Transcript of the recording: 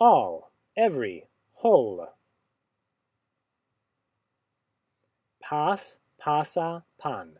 all, every, whole. Pas, pasa, pan.